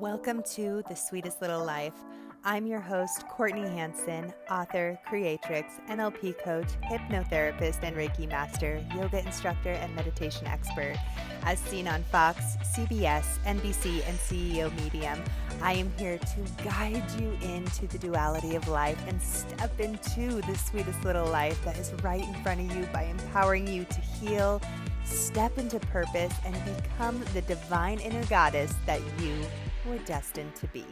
Welcome to The Sweetest Little Life. I'm your host, Courtney Hanson, author, creatrix, NLP coach, hypnotherapist, and Reiki master, yoga instructor, and meditation expert. As seen on Fox, CBS, NBC, and CEO Medium, I am here to guide you into the duality of life and step into the sweetest little life that is right in front of you by empowering you to heal, step into purpose, and become the divine inner goddess that you were destined to be.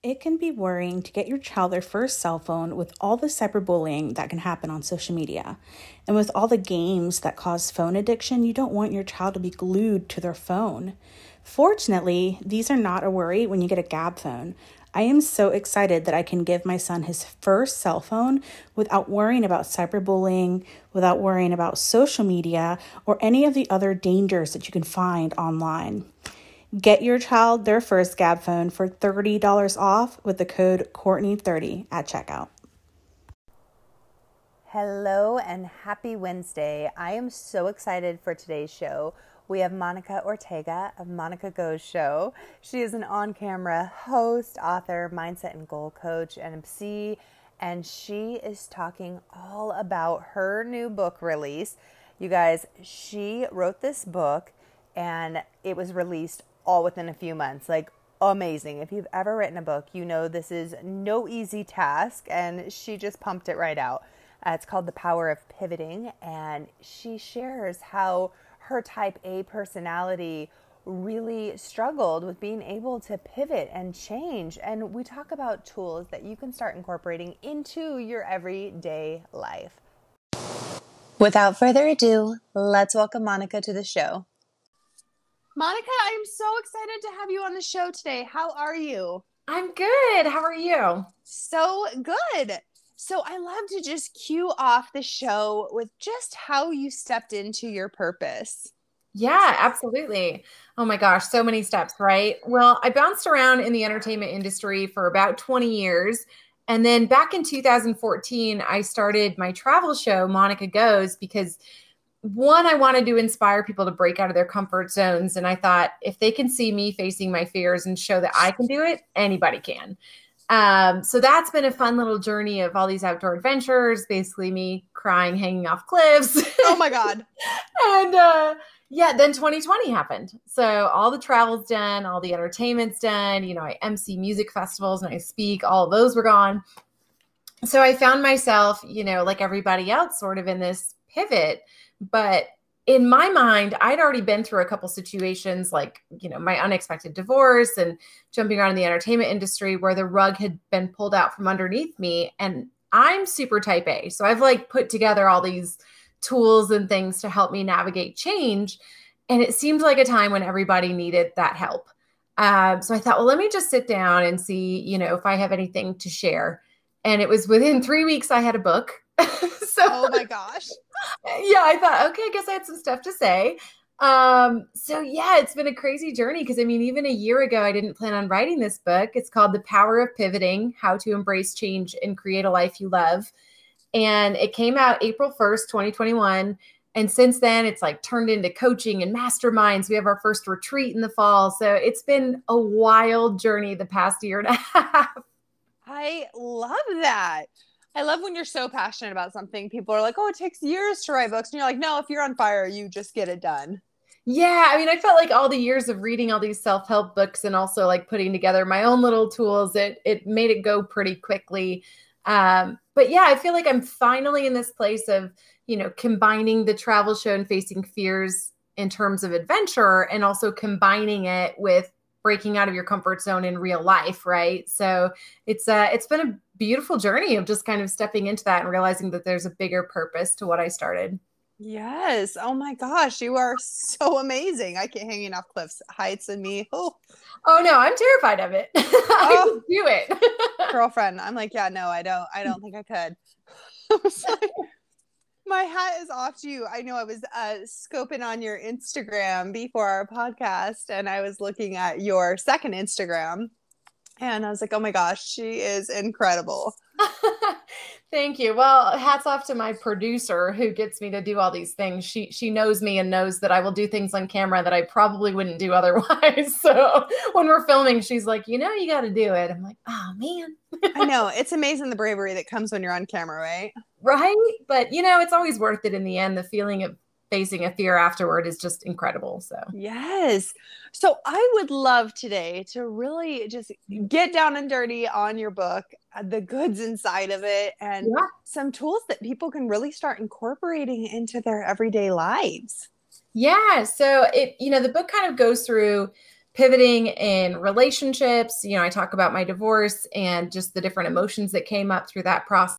It can be worrying to get your child their first cell phone with all the cyberbullying that can happen on social media. And with all the games that cause phone addiction, you don't want your child to be glued to their phone. Fortunately, these are not a worry when you get a Gabb phone. I am so excited that I can give my son his first cell phone without worrying about cyberbullying, without worrying about social media, or any of the other dangers that you can find online. Get your child their first Gabb phone for $30 off with the code Courtney30 at checkout. Hello and happy Wednesday. I am so excited for today's show. We have Monica Ortega of Monica Goes Show. She is an on camera host, author, mindset and goal coach, and MC, and she is talking all about her new book release. You guys, she wrote this book and it was released all within a few months. Like, amazing. If you've ever written a book, you know this is no easy task, and she just pumped it right out. Uh, it's called The Power of Pivoting, and she shares how her type A personality really struggled with being able to pivot and change. And we talk about tools that you can start incorporating into your everyday life. Without further ado, let's welcome Monica to the show. Monica, I'm so excited to have you on the show today. How are you? I'm good. How are you? So good. So I love to just cue off the show with just how you stepped into your purpose. Yeah, absolutely. Oh my gosh, so many steps, right? Well, I bounced around in the entertainment industry for about 20 years. And then back in 2014, I started my travel show, Monica Goes, because one, I wanted to inspire people to break out of their comfort zones. And I thought if they can see me facing my fears and show that I can do it, anybody can. Um, so that's been a fun little journey of all these outdoor adventures, basically me crying, hanging off cliffs. Oh my God. and uh, yeah, then 2020 happened. So all the travel's done, all the entertainment's done. You know, I MC music festivals and I speak, all of those were gone. So I found myself, you know, like everybody else, sort of in this pivot but in my mind, I'd already been through a couple situations like, you know, my unexpected divorce and jumping around in the entertainment industry where the rug had been pulled out from underneath me. And I'm super type A. So I've like put together all these tools and things to help me navigate change. And it seemed like a time when everybody needed that help. Um, so I thought, well, let me just sit down and see, you know, if I have anything to share. And it was within three weeks I had a book. so, oh my gosh yeah, I thought, okay, I guess I had some stuff to say. Um, so yeah, it's been a crazy journey because I mean, even a year ago, I didn't plan on writing this book. It's called The Power of Pivoting How to Embrace Change and Create a Life You Love. And it came out April 1st, 2021. And since then, it's like turned into coaching and masterminds. We have our first retreat in the fall. So it's been a wild journey the past year and a half. I love that. I love when you're so passionate about something. People are like, "Oh, it takes years to write books," and you're like, "No, if you're on fire, you just get it done." Yeah, I mean, I felt like all the years of reading all these self-help books and also like putting together my own little tools, it it made it go pretty quickly. Um, but yeah, I feel like I'm finally in this place of you know combining the travel show and facing fears in terms of adventure, and also combining it with breaking out of your comfort zone in real life, right? So it's uh it's been a beautiful journey of just kind of stepping into that and realizing that there's a bigger purpose to what I started. Yes. Oh my gosh, you are so amazing. I can't hanging off cliffs heights and me. Oh. Oh no, I'm terrified of it. I oh, do it. girlfriend. I'm like, yeah, no, I don't I don't think I could. my hat is off to you. I know I was uh, scoping on your Instagram before our podcast, and I was looking at your second Instagram, and I was like, oh my gosh, she is incredible. Thank you. Well, hats off to my producer who gets me to do all these things. She she knows me and knows that I will do things on camera that I probably wouldn't do otherwise. So when we're filming, she's like, "You know, you got to do it." I'm like, "Oh man." I know. It's amazing the bravery that comes when you're on camera, right? Right? But, you know, it's always worth it in the end. The feeling of facing a fear afterward is just incredible. So, yes. So, I would love today to really just get down and dirty on your book, uh, the goods inside of it, and yeah. some tools that people can really start incorporating into their everyday lives. Yeah. So, it, you know, the book kind of goes through pivoting in relationships. You know, I talk about my divorce and just the different emotions that came up through that process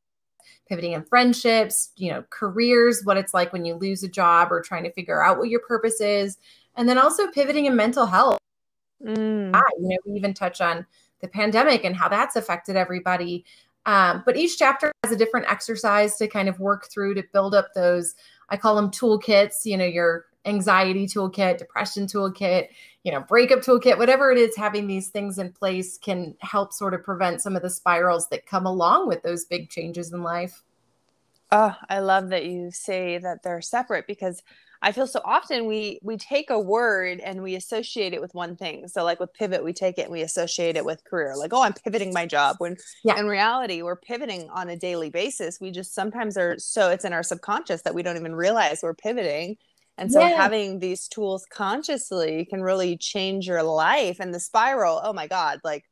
pivoting in friendships, you know, careers, what it's like when you lose a job or trying to figure out what your purpose is, and then also pivoting in mental health. Mm. Yeah, you know, we even touch on the pandemic and how that's affected everybody. Um, but each chapter has a different exercise to kind of work through to build up those. I call them toolkits. You know, your anxiety toolkit, depression toolkit, you know, breakup toolkit, whatever it is, having these things in place can help sort of prevent some of the spirals that come along with those big changes in life. Oh, I love that you say that they're separate because I feel so often we we take a word and we associate it with one thing. So like with pivot, we take it and we associate it with career. Like, oh, I'm pivoting my job. When yeah. in reality, we're pivoting on a daily basis. We just sometimes are so it's in our subconscious that we don't even realize we're pivoting. And so yeah. having these tools consciously can really change your life and the spiral. Oh my God. Like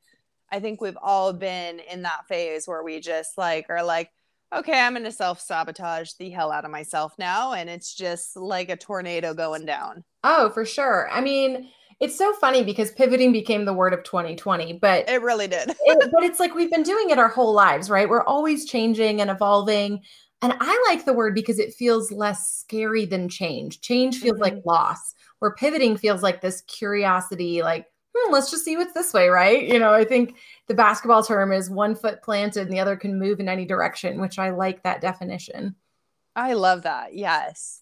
I think we've all been in that phase where we just like are like, okay, I'm gonna self sabotage the hell out of myself now. And it's just like a tornado going down. Oh, for sure. I mean, it's so funny because pivoting became the word of 2020, but it really did. it, but it's like we've been doing it our whole lives, right? We're always changing and evolving. And I like the word because it feels less scary than change. Change feels mm-hmm. like loss, where pivoting feels like this curiosity, like, hmm, let's just see what's this way, right? You know, I think the basketball term is one foot planted and the other can move in any direction, which I like that definition. I love that. Yes.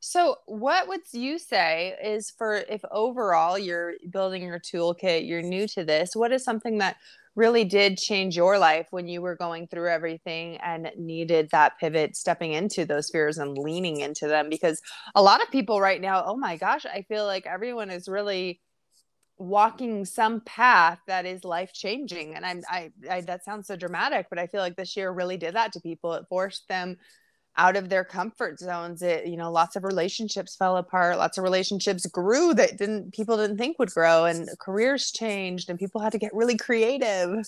So, what would you say is for if overall you're building your toolkit, you're new to this, what is something that really did change your life when you were going through everything and needed that pivot stepping into those fears and leaning into them because a lot of people right now oh my gosh i feel like everyone is really walking some path that is life changing and I'm, I, I that sounds so dramatic but i feel like this year really did that to people. It forced them out of their comfort zones it you know lots of relationships fell apart lots of relationships grew that didn't people didn't think would grow and careers changed and people had to get really creative.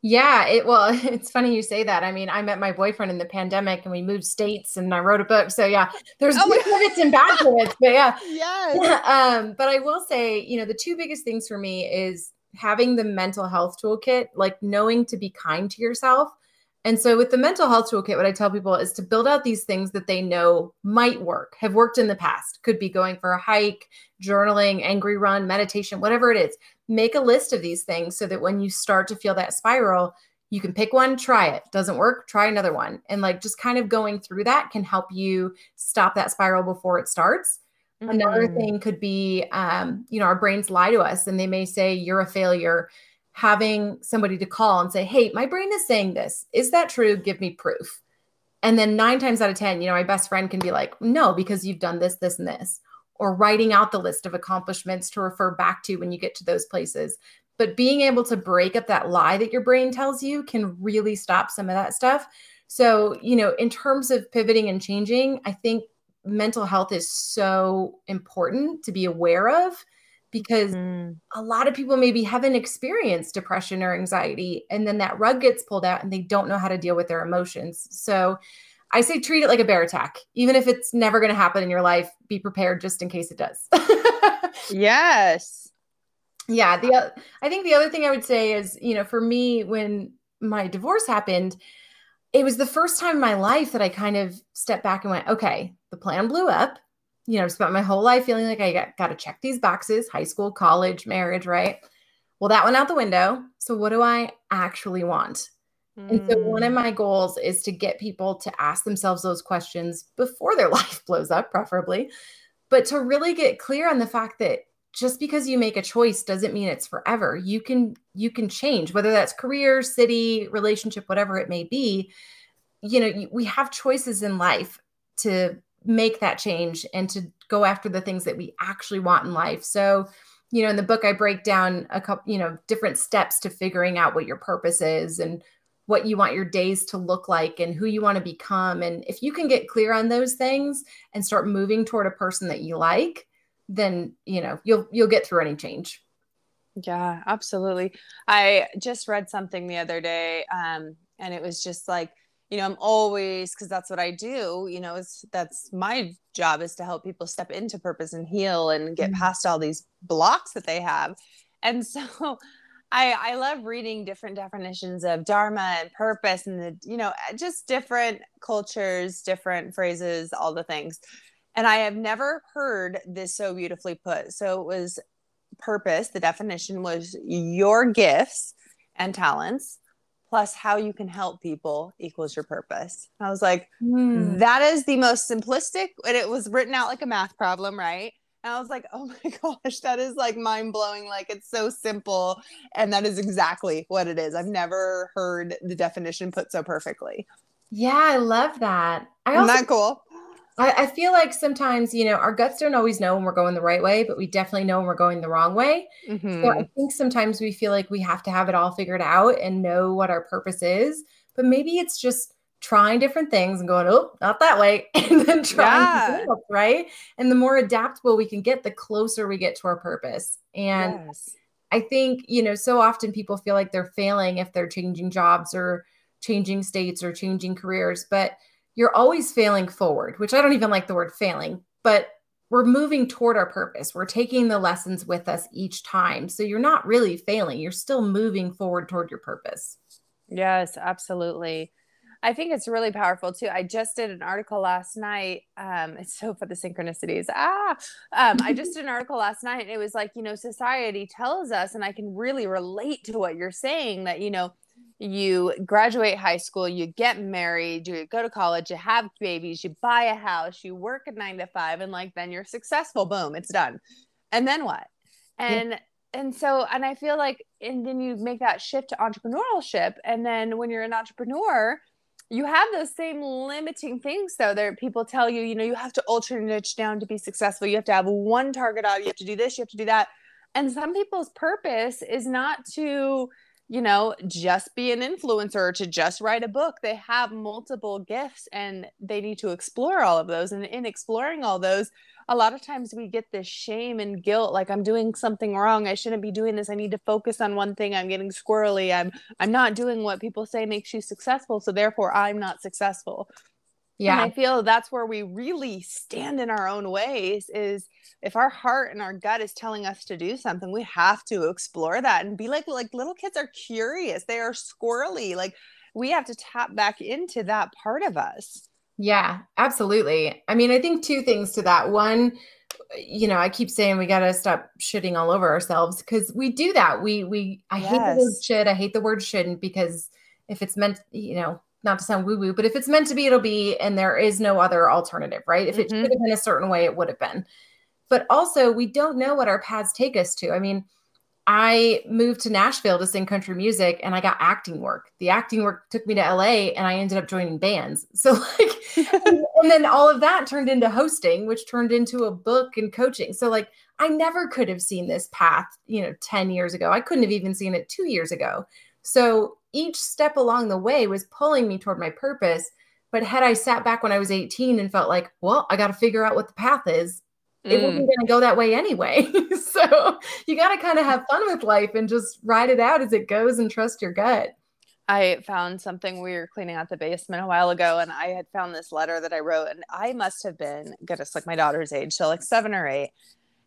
Yeah it well it's funny you say that. I mean i met my boyfriend in the pandemic and we moved states and i wrote a book so yeah there's oh good pivots and bad pivots but yeah. Yes. um but i will say you know the two biggest things for me is having the mental health toolkit like knowing to be kind to yourself and so, with the mental health toolkit, what I tell people is to build out these things that they know might work, have worked in the past, could be going for a hike, journaling, angry run, meditation, whatever it is. Make a list of these things so that when you start to feel that spiral, you can pick one, try it. Doesn't work, try another one. And like just kind of going through that can help you stop that spiral before it starts. Mm-hmm. Another thing could be, um, you know, our brains lie to us and they may say, you're a failure having somebody to call and say, Hey, my brain is saying this. Is that true? Give me proof. And then nine times out of 10, you know, my best friend can be like, No, because you've done this, this, and this. Or writing out the list of accomplishments to refer back to when you get to those places. But being able to break up that lie that your brain tells you can really stop some of that stuff. So, you know, in terms of pivoting and changing, I think mental health is so important to be aware of because mm. a lot of people maybe haven't experienced depression or anxiety and then that rug gets pulled out and they don't know how to deal with their emotions. So i say treat it like a bear attack even if it's never going to happen in your life be prepared just in case it does. Yes. Yeah the i think the other thing i would say is you know for me when my divorce happened it was the first time in my life that i kind of stepped back and went okay the plan blew up you know, spent my whole life feeling like I got, got to check these boxes high school, college, marriage, right? Well, that went out the window. So, what do I actually want? Mm. And so, one of mm. my goals is to get people to ask themselves those questions before their life blows up, preferably, but to really get clear on the fact that just because you make a choice doesn't mean it's forever. You can you can change whether that's career, city, relationship, whatever it may be. You know, we have choices in life to make that change and to go after the things that we actually want in life. So, you know, in the book I break down a couple, you know, different steps to figuring out what your purpose is and what you want your days to look like and who you want to become. And if you can get clear on those things and start moving toward a person that you like then you know you'll you'll get through any change. Yeah absolutely. I just read something the other day um and it was just like you know i'm always because that's what i do you know it's that's my job is to help people step into purpose and heal and get mm-hmm. past all these blocks that they have and so I, I love reading different definitions of dharma and purpose and the you know just different cultures different phrases all the things and I have never heard this so beautifully put. So it was purpose, the definition was your gifts and talents plus how you can help people equals your purpose. I was like, mm. that is the most simplistic. And it was written out like a math problem, right? And I was like, oh my gosh, that is like mind blowing. Like it's so simple. And that is exactly what it is. I've never heard the definition put so perfectly. Yeah, I love that. I Isn't also, that cool? I, I feel like sometimes, you know, our guts don't always know when we're going the right way, but we definitely know when we're going the wrong way. Mm-hmm. So I mm-hmm. think sometimes we feel like we have to have it all figured out and know what our purpose is. But maybe it's just trying different things and going, oh, not that way, and then trying yeah. else, right? And the more adaptable we can get, the closer we get to our purpose. And yes. I think, you know, so often people feel like they're failing if they're changing jobs or changing states or changing careers. But you're always failing forward, which I don't even like the word failing, but we're moving toward our purpose. We're taking the lessons with us each time. So you're not really failing, you're still moving forward toward your purpose. Yes, absolutely. I think it's really powerful too. I just did an article last night. Um, it's so for the synchronicities. Ah, um, I just did an article last night, and it was like, you know, society tells us, and I can really relate to what you're saying that, you know, you graduate high school, you get married, you go to college, you have babies, you buy a house, you work a nine to five, and like then you're successful. Boom, it's done. And then what? And yeah. and so and I feel like and then you make that shift to entrepreneurship. And then when you're an entrepreneur, you have those same limiting things though. There people tell you, you know, you have to ultra niche down to be successful. You have to have one target audience, you have to do this, you have to do that. And some people's purpose is not to you know, just be an influencer, to just write a book. They have multiple gifts and they need to explore all of those. And in exploring all those, a lot of times we get this shame and guilt like I'm doing something wrong. I shouldn't be doing this. I need to focus on one thing. I'm getting squirrely. I'm I'm not doing what people say makes you successful, so therefore I'm not successful. Yeah. And I feel that's where we really stand in our own ways is if our heart and our gut is telling us to do something, we have to explore that and be like like little kids are curious. They are squirrely. Like we have to tap back into that part of us. Yeah, absolutely. I mean, I think two things to that. One, you know, I keep saying we got to stop shitting all over ourselves because we do that. We we I yes. hate the word should. I hate the word shouldn't because if it's meant, you know, not to sound woo woo, but if it's meant to be, it'll be, and there is no other alternative, right? If mm-hmm. it should have been a certain way, it would have been. But also, we don't know what our paths take us to. I mean, I moved to Nashville to sing country music and I got acting work. The acting work took me to LA and I ended up joining bands. So, like, and, and then all of that turned into hosting, which turned into a book and coaching. So, like, I never could have seen this path, you know, 10 years ago. I couldn't have even seen it two years ago. So, each step along the way was pulling me toward my purpose. But had I sat back when I was 18 and felt like, well, I got to figure out what the path is, mm. it wasn't be going to go that way anyway. so you got to kind of have fun with life and just ride it out as it goes and trust your gut. I found something we were cleaning out the basement a while ago, and I had found this letter that I wrote, and I must have been, goodness, like my daughter's age, so like seven or eight.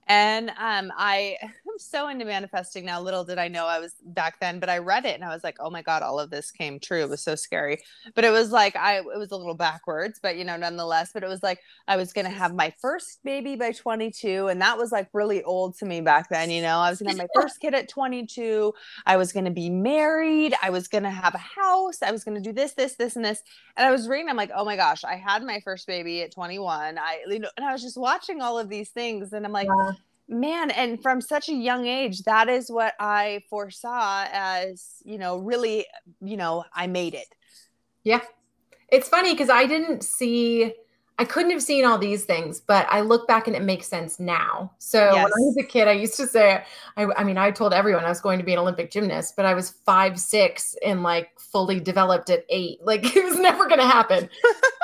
And um, I am so into manifesting now. Little did I know I was back then, but I read it and I was like, oh my God, all of this came true. It was so scary. But it was like, I, it was a little backwards, but you know, nonetheless, but it was like, I was going to have my first baby by 22. And that was like really old to me back then. You know, I was going to have my first kid at 22. I was going to be married. I was going to have a house. I was going to do this, this, this, and this. And I was reading, I'm like, oh my gosh, I had my first baby at 21. I, you know, and I was just watching all of these things and I'm like, Man, and from such a young age, that is what I foresaw as, you know, really, you know, I made it. Yeah. It's funny because I didn't see I couldn't have seen all these things, but I look back and it makes sense now. So yes. when I was a kid, I used to say, I, I, mean, I told everyone I was going to be an Olympic gymnast, but I was five, six and like fully developed at eight. Like it was never going to happen.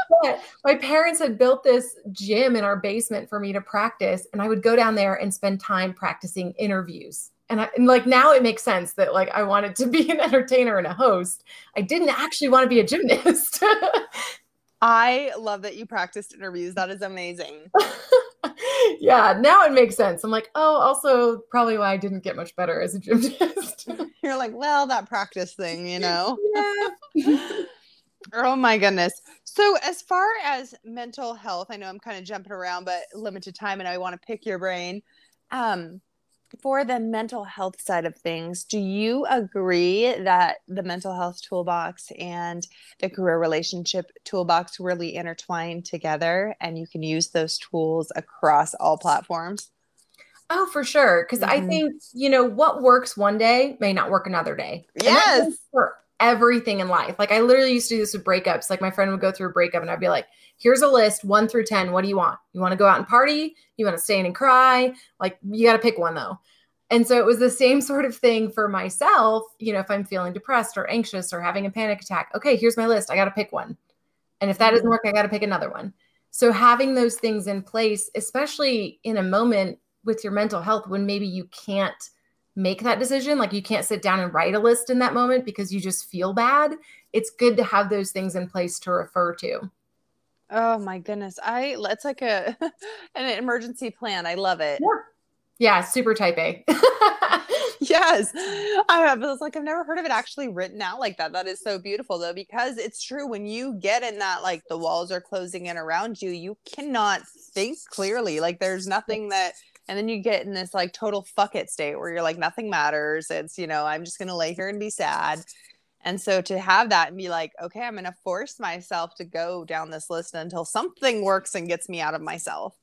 my parents had built this gym in our basement for me to practice. And I would go down there and spend time practicing interviews. And, I, and like now it makes sense that like I wanted to be an entertainer and a host. I didn't actually want to be a gymnast. I love that you practiced interviews. That is amazing. yeah, now it makes sense. I'm like, oh, also probably why I didn't get much better as a gymnast. You're like, well, that practice thing, you know? Yeah. oh my goodness. So, as far as mental health, I know I'm kind of jumping around, but limited time and I want to pick your brain. Um, for the mental health side of things, do you agree that the mental health toolbox and the career relationship toolbox really intertwine together and you can use those tools across all platforms? Oh, for sure. Because mm-hmm. I think, you know, what works one day may not work another day. Yes. For everything in life. Like I literally used to do this with breakups. Like my friend would go through a breakup and I'd be like, here's a list one through 10. What do you want? You want to go out and party? You want to stay in and cry? Like you got to pick one though. And so it was the same sort of thing for myself. You know, if I'm feeling depressed or anxious or having a panic attack, okay, here's my list. I got to pick one. And if that doesn't mm-hmm. work, I got to pick another one. So having those things in place, especially in a moment with your mental health when maybe you can't make that decision, like you can't sit down and write a list in that moment because you just feel bad, it's good to have those things in place to refer to. Oh my goodness. I it's like a an emergency plan. I love it. Yeah. Yeah, super type A. yes. I was like, I've never heard of it actually written out like that. That is so beautiful though, because it's true when you get in that like the walls are closing in around you, you cannot think clearly. Like there's nothing that and then you get in this like total fuck it state where you're like nothing matters. It's, you know, I'm just gonna lay here and be sad. And so to have that and be like, okay, I'm gonna force myself to go down this list until something works and gets me out of myself.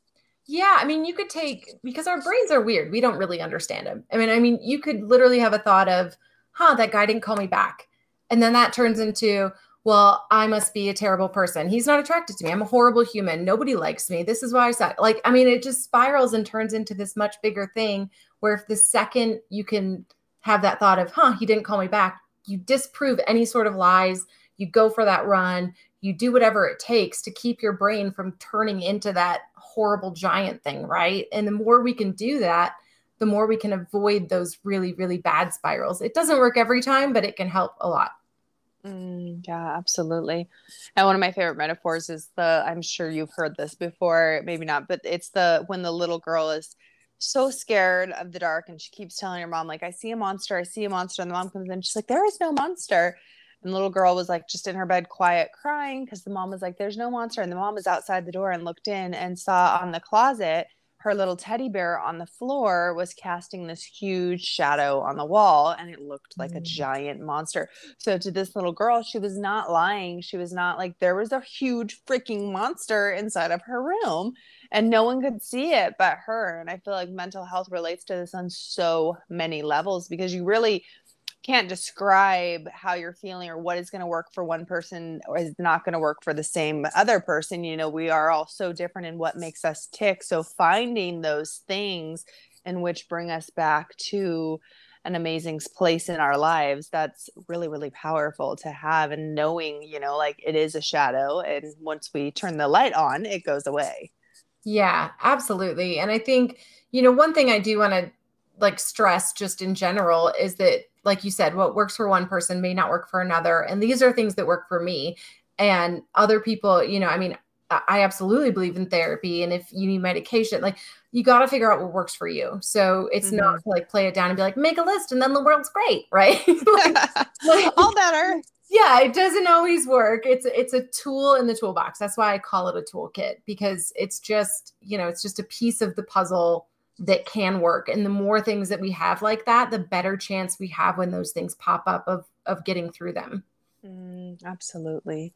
Yeah, I mean, you could take because our brains are weird. We don't really understand them. I mean, I mean, you could literally have a thought of, "Huh, that guy didn't call me back," and then that turns into, "Well, I must be a terrible person. He's not attracted to me. I'm a horrible human. Nobody likes me. This is why I suck." Like, I mean, it just spirals and turns into this much bigger thing. Where if the second you can have that thought of, "Huh, he didn't call me back," you disprove any sort of lies. You go for that run. You do whatever it takes to keep your brain from turning into that horrible giant thing, right? And the more we can do that, the more we can avoid those really, really bad spirals. It doesn't work every time, but it can help a lot. Mm, yeah, absolutely. And one of my favorite metaphors is the I'm sure you've heard this before, maybe not, but it's the when the little girl is so scared of the dark and she keeps telling her mom, like, I see a monster, I see a monster. And the mom comes in, she's like, There is no monster. And the little girl was like just in her bed, quiet, crying because the mom was like, There's no monster. And the mom was outside the door and looked in and saw on the closet her little teddy bear on the floor was casting this huge shadow on the wall and it looked like mm. a giant monster. So to this little girl, she was not lying. She was not like there was a huge freaking monster inside of her room and no one could see it but her. And I feel like mental health relates to this on so many levels because you really can't describe how you're feeling or what is going to work for one person or is not going to work for the same other person. You know we are all so different in what makes us tick. So finding those things in which bring us back to an amazing place in our lives that's really really powerful to have and knowing you know like it is a shadow and once we turn the light on it goes away. Yeah absolutely. And i think you know one thing i do want to like stress just in general is that like you said, what works for one person may not work for another. And these are things that work for me. And other people, you know, I mean, I absolutely believe in therapy. And if you need medication, like you got to figure out what works for you. So it's mm-hmm. not to like play it down and be like, make a list and then the world's great, right? like, like, All better. Yeah, it doesn't always work. It's it's a tool in the toolbox. That's why I call it a toolkit because it's just, you know, it's just a piece of the puzzle that can work and the more things that we have like that the better chance we have when those things pop up of of getting through them mm, absolutely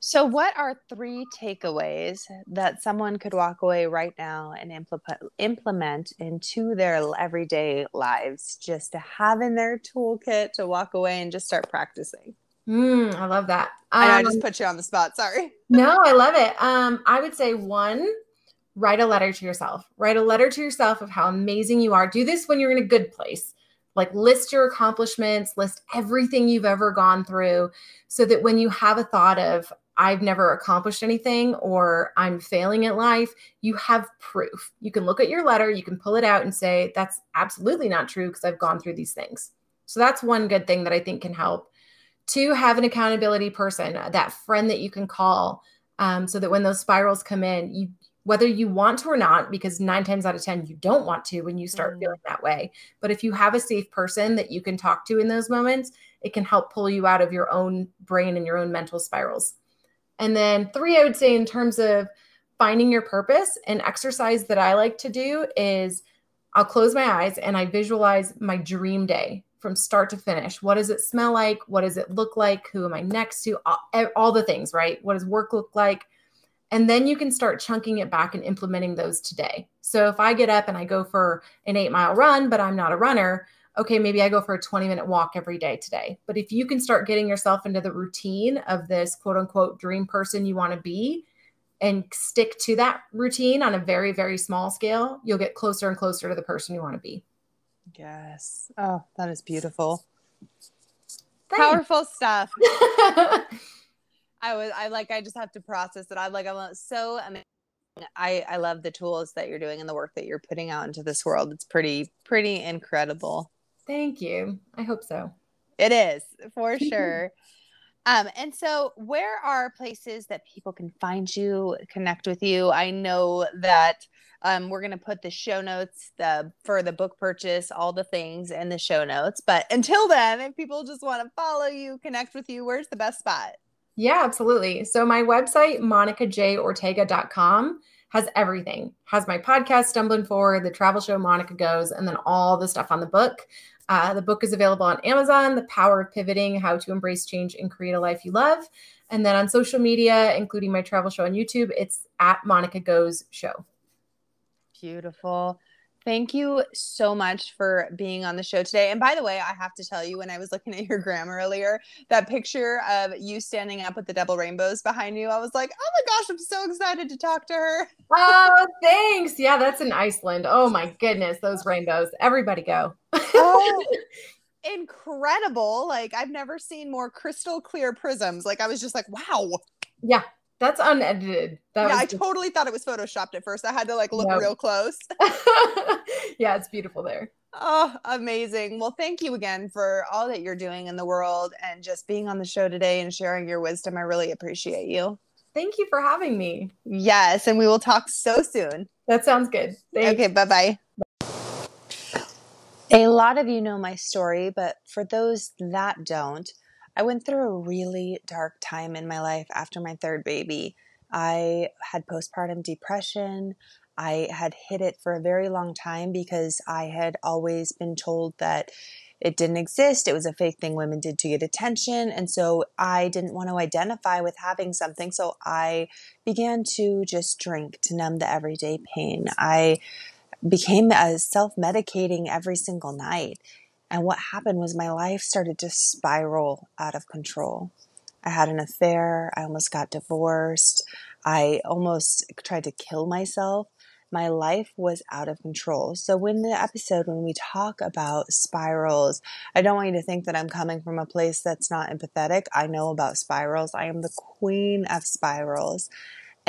So, what are three takeaways that someone could walk away right now and implement implement into their everyday lives, just to have in their toolkit to walk away and just start practicing? Mm, I love that. Um, I, I just Um, put you on the spot. Sorry. no, I love it. Um, I would say one, write a letter to yourself. Write a letter to yourself of how amazing you are. Do this when you're in a good place. Like list your accomplishments, list everything you've ever gone through, so that when you have a thought of I've never accomplished anything or I'm failing at life, you have proof. You can look at your letter, you can pull it out and say, that's absolutely not true because I've gone through these things. So that's one good thing that I think can help. Two, have an accountability person, that friend that you can call, um, so that when those spirals come in, you whether you want to or not, because nine times out of ten you don't want to when you start Mm. feeling that way. But if you have a safe person that you can talk to in those moments, it can help pull you out of your own brain and your own mental spirals. And then three, I would say in terms of finding your purpose, an exercise that I like to do is I'll close my eyes and I visualize my dream day from start to finish. What does it smell like? What does it look like? Who am I next to? All, all the things, right? What does work look like? And then you can start chunking it back and implementing those today. So if I get up and I go for an eight mile run, but I'm not a runner, okay, maybe I go for a 20 minute walk every day today. But if you can start getting yourself into the routine of this quote unquote dream person you want to be and stick to that routine on a very, very small scale, you'll get closer and closer to the person you want to be. Yes. Oh, that is beautiful. Thanks. Powerful stuff. I was I like I just have to process it. I'm like I'm so amazing. I I love the tools that you're doing and the work that you're putting out into this world. It's pretty pretty incredible. Thank you. I hope so. It is for sure. Um, and so, where are places that people can find you, connect with you? I know that um, we're going to put the show notes the for the book purchase, all the things in the show notes. But until then, if people just want to follow you, connect with you, where's the best spot? Yeah, absolutely. So my website, monicajortega.com, has everything. Has my podcast, Stumbling Forward, the travel show Monica Goes, and then all the stuff on the book. Uh, the book is available on Amazon, The Power of Pivoting, How to Embrace Change and Create a Life You Love. And then on social media, including my travel show on YouTube, it's at Monica Goes Show. Beautiful. Thank you so much for being on the show today. And by the way, I have to tell you, when I was looking at your gram earlier, that picture of you standing up with the double rainbows behind you, I was like, oh my gosh, I'm so excited to talk to her. Oh, thanks. Yeah, that's in Iceland. Oh my goodness, those rainbows. Everybody go. Oh, incredible. Like, I've never seen more crystal clear prisms. Like, I was just like, wow. yeah, that's unedited. That yeah, was I just- totally thought it was photoshopped at first. I had to like look Nope. real close. yeah, it's beautiful there. Oh, amazing. Well, thank you again for all that you're doing in the world and just being on the show today and sharing your wisdom. I really appreciate you. Thank you for having me. Yes, and we will talk so soon. That sounds good. Thanks. Okay, bye bye. A lot of you know my story, but for those that don't, I went through a really dark time in my life after my third baby. I had postpartum depression. I had hid it for a very long time because I had always been told that it didn't exist. It was a fake thing women did to get attention. And so I didn't want to identify with having something. So I began to just drink to numb the everyday pain. I became a self medicating every single night. And what happened was my life started to spiral out of control. I had an affair. I almost got divorced. I almost tried to kill myself. My life was out of control. So, when the episode, when we talk about spirals, I don't want you to think that I'm coming from a place that's not empathetic. I know about spirals. I am the queen of spirals.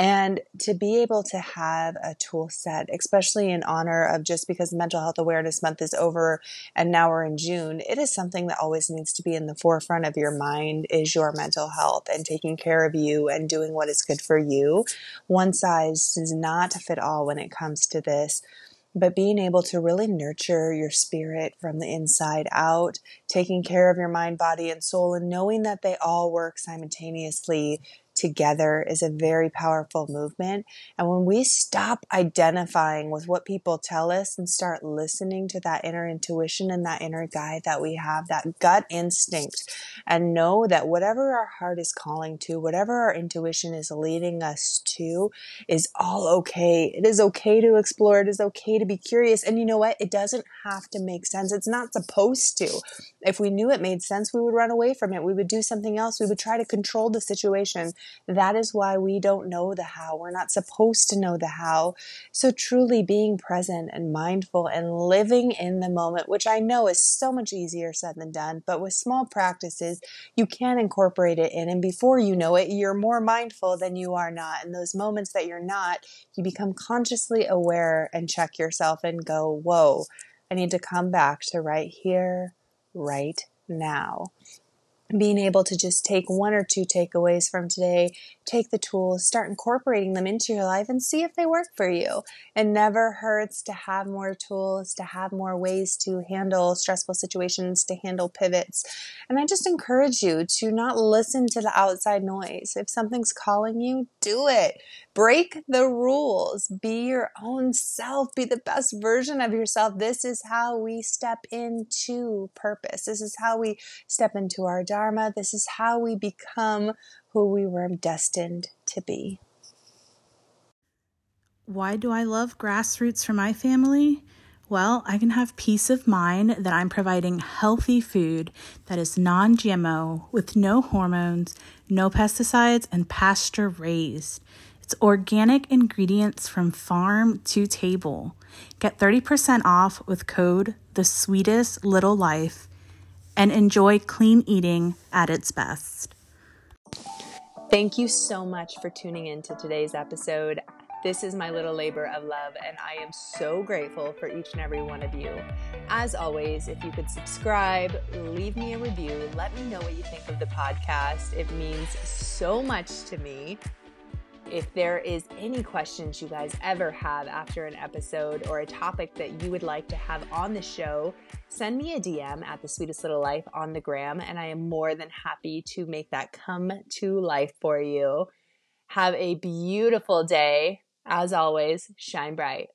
And to be able to have a tool set, especially in honor of just because Mental Health Awareness Month is over and now we're in June, it is something that always needs to be in the forefront of your mind is your mental health and taking care of you and doing what is good for you. One size does not fit all when it comes to this. But being able to really nurture your spirit from the inside out, taking care of your mind, body, and soul, and knowing that they all work simultaneously together is a very powerful movement. And when we stop identifying with what people tell us and start listening to that inner intuition and that inner guide that we have, that gut instinct, and know that whatever our heart is calling to, whatever our intuition is leading us to, is all okay. It is okay to explore. It is okay to be curious. And you know what? It doesn't have to make sense. It's not supposed to. If we knew it made sense, we would run away from it. We would do something else. We would try to control the situation. That is why we don't know the how. We're not supposed to know the how. So truly being present and mindful and living in the moment, which I know is so much easier said than done, but with small practices, you can incorporate it in. And before you know it, you're more mindful than you are not. And those moments that you're not, you become consciously aware and check yourself and go, whoa, I need to come back to right here, right now being able to just take one or two takeaways from today, take the tools, start incorporating them into your life and see if they work for you. It never hurts to have more tools, to have more ways to handle stressful situations, to handle pivots. And I just encourage you to not listen to the outside noise. If something's calling you, do it. Break the rules. Be your own self. Be the best version of yourself. This is how we step into purpose. This is how we step into our Dharma. This is how we become who we were destined to be. Why do I love grassroots for my family? Well, I can have peace of mind that I'm providing healthy food that is non GMO with no hormones, no pesticides, and pasture raised. It's organic ingredients from farm to table. Get 30% off with code The Sweetest Little Life and enjoy clean eating at its best. Thank you so much for tuning in to today's episode. This is my little labor of love, and I am so grateful for each and every one of you. As always, if you could subscribe, leave me a review, let me know what you think of the podcast. It means so much to me. If there is any questions you guys ever have after an episode or a topic that you would like to have on the show, send me a DM at the sweetest little life on the gram, and I am more than happy to make that come to life for you. Have a beautiful day. As always, shine bright.